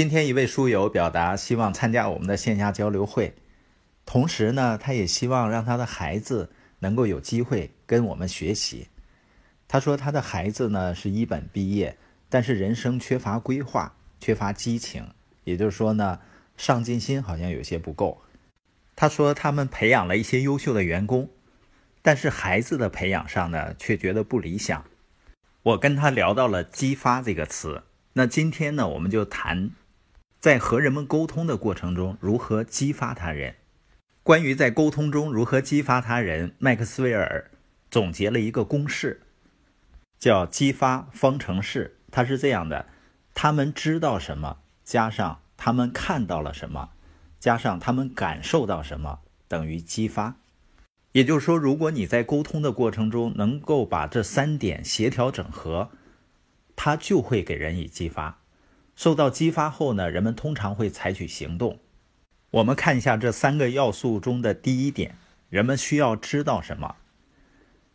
今天一位书友表达希望参加我们的线下交流会，同时呢，他也希望让他的孩子能够有机会跟我们学习。他说他的孩子呢是一本毕业，但是人生缺乏规划，缺乏激情，也就是说呢，上进心好像有些不够。他说他们培养了一些优秀的员工，但是孩子的培养上呢却觉得不理想。我跟他聊到了“激发”这个词，那今天呢，我们就谈在和人们沟通的过程中如何激发他人。关于在沟通中如何激发他人，麦克斯韦尔总结了一个公式，叫“激发方程式”。它是这样的：他们知道什么，加上他们看到了什么，加上他们感受到什么，等于激发。也就是说，如果你在沟通的过程中能够把这三点协调整合，它就会给人以激发。受到激发后呢，人们通常会采取行动。我们看一下这三个要素中的第一点：人们需要知道什么？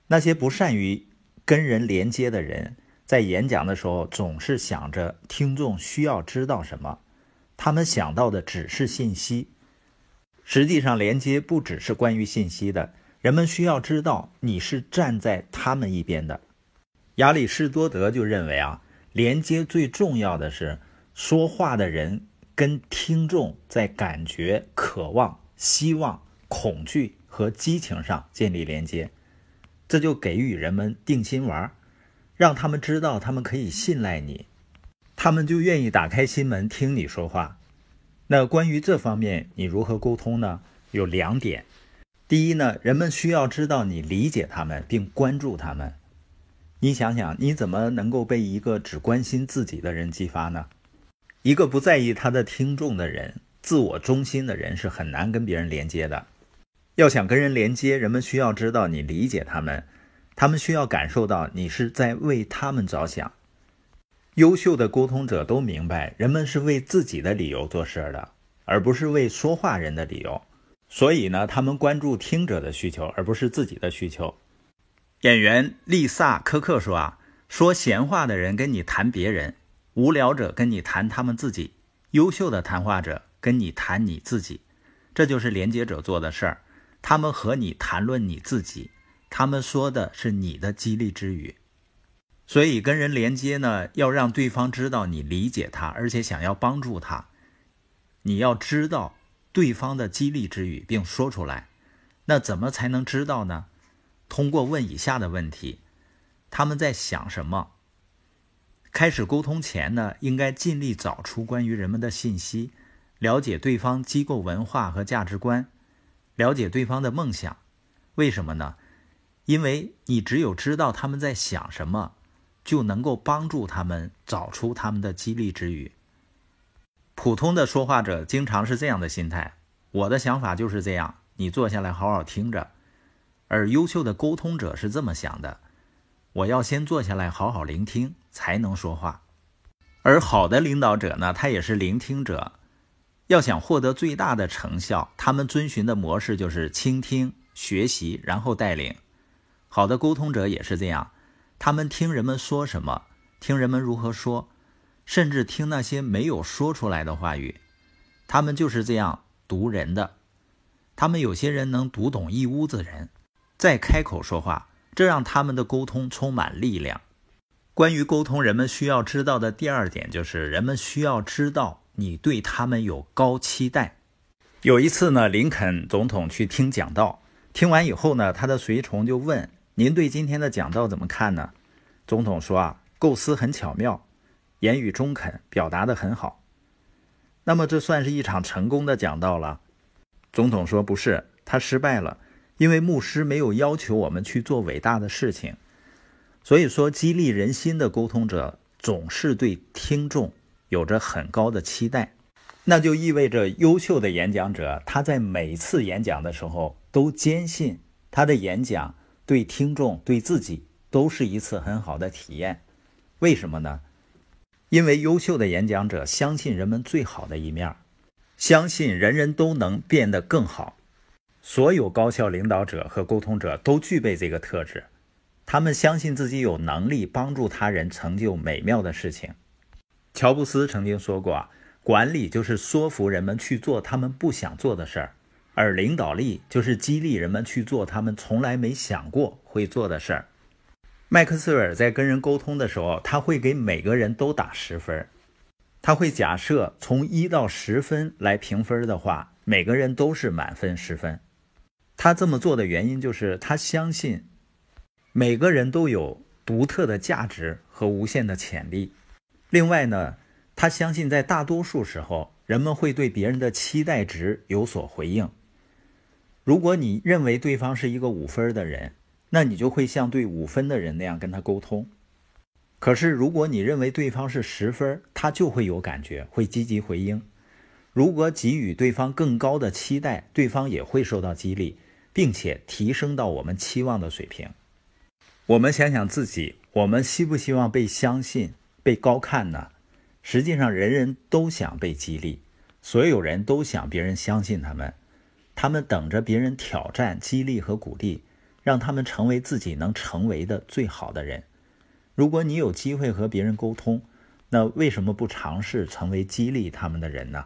那些不善于跟人连接的人，在演讲的时候总是想着听众需要知道什么，他们想到的只是信息。实际上，连接不只是关于信息的。人们需要知道你是站在他们一边的。亚里士多德就认为啊，连接最重要的是说话的人跟听众在感觉、渴望、希望、恐惧和激情上建立连接，这就给予人们定心丸，让他们知道他们可以信赖你，他们就愿意打开心门听你说话。那关于这方面，你如何沟通呢？有两点。第一呢，人们需要知道你理解他们并关注他们。你想想，你怎么能够被一个只关心自己的人激发呢？一个不在意他的听众的人，自我中心的人是很难跟别人连接的。要想跟人连接，人们需要知道你理解他们，他们需要感受到你是在为他们着想。优秀的沟通者都明白，人们是为自己的理由做事的，而不是为说话人的理由。所以呢，他们关注听者的需求，而不是自己的需求。演员丽萨·科克说：“啊，说闲话的人跟你谈别人，无聊者跟你谈他们自己，优秀的谈话者跟你谈你自己。这就是连接者做的事儿。他们和你谈论你自己，他们说的是你的激励之语。所以跟人连接呢，要让对方知道你理解他，而且想要帮助他。你要知道。”对方的激励之语，并说出来，那怎么才能知道呢？通过问以下的问题：他们在想什么？开始沟通前呢，应该尽力找出关于人们的信息，了解对方机构文化和价值观，了解对方的梦想。为什么呢？因为你只有知道他们在想什么，就能够帮助他们找出他们的激励之语。普通的说话者经常是这样的心态，我的想法就是这样，你坐下来好好听着。而优秀的沟通者是这么想的，我要先坐下来好好聆听，才能说话。而好的领导者呢，他也是聆听者。要想获得最大的成效，他们遵循的模式就是倾听、学习，然后带领。好的沟通者也是这样，他们听人们说什么，听人们如何说。甚至听那些没有说出来的话语，他们就是这样读人的。他们有些人能读懂一屋子人，再开口说话，这让他们的沟通充满力量。关于沟通，人们需要知道的第二点就是，人们需要知道你对他们有高期待。有一次呢，林肯总统去听讲道，听完以后呢，他的随从就问：“您对今天的讲道怎么看呢？”总统说：“啊，构思很巧妙。”言语中肯，表达的很好，那么这算是一场成功的讲道了。总统说不是，他失败了，因为牧师没有要求我们去做伟大的事情。所以说，激励人心的沟通者总是对听众有着很高的期待，那就意味着优秀的演讲者他在每次演讲的时候都坚信他的演讲对听众对自己都是一次很好的体验。为什么呢？因为优秀的演讲者相信人们最好的一面，相信人人都能变得更好。所有高效领导者和沟通者都具备这个特质，他们相信自己有能力帮助他人成就美妙的事情。乔布斯曾经说过：“啊管理就是说服人们去做他们不想做的事儿，而领导力就是激励人们去做他们从来没想过会做的事儿。麦克斯韦尔在跟人沟通的时候，他会给每个人都打十分。他会假设从一到十分来评分的话，每个人都是满分十分。他这么做的原因就是他相信每个人都有独特的价值和无限的潜力。另外呢，他相信在大多数时候，人们会对别人的期待值有所回应。如果你认为对方是一个五分的人，那你就会像对五分的人那样跟他沟通。可是，如果你认为对方是十分，他就会有感觉，会积极回应。如果给予对方更高的期待，对方也会受到激励，并且提升到我们期望的水平。我们想想自己，我们希不希望被相信、被高看呢？实际上，人人都想被激励，所有人都想别人相信他们，他们等着别人挑战、激励和鼓励。让他们成为自己能成为的最好的人。如果你有机会和别人沟通，那为什么不尝试成为激励他们的人呢？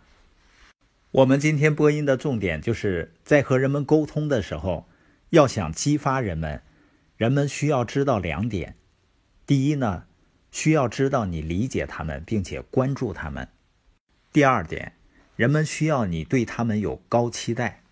我们今天播音的重点就是在和人们沟通的时候，要想激发人们，人们需要知道两点：第一呢，需要知道你理解他们并且关注他们；第二点，人们需要你对他们有高期待。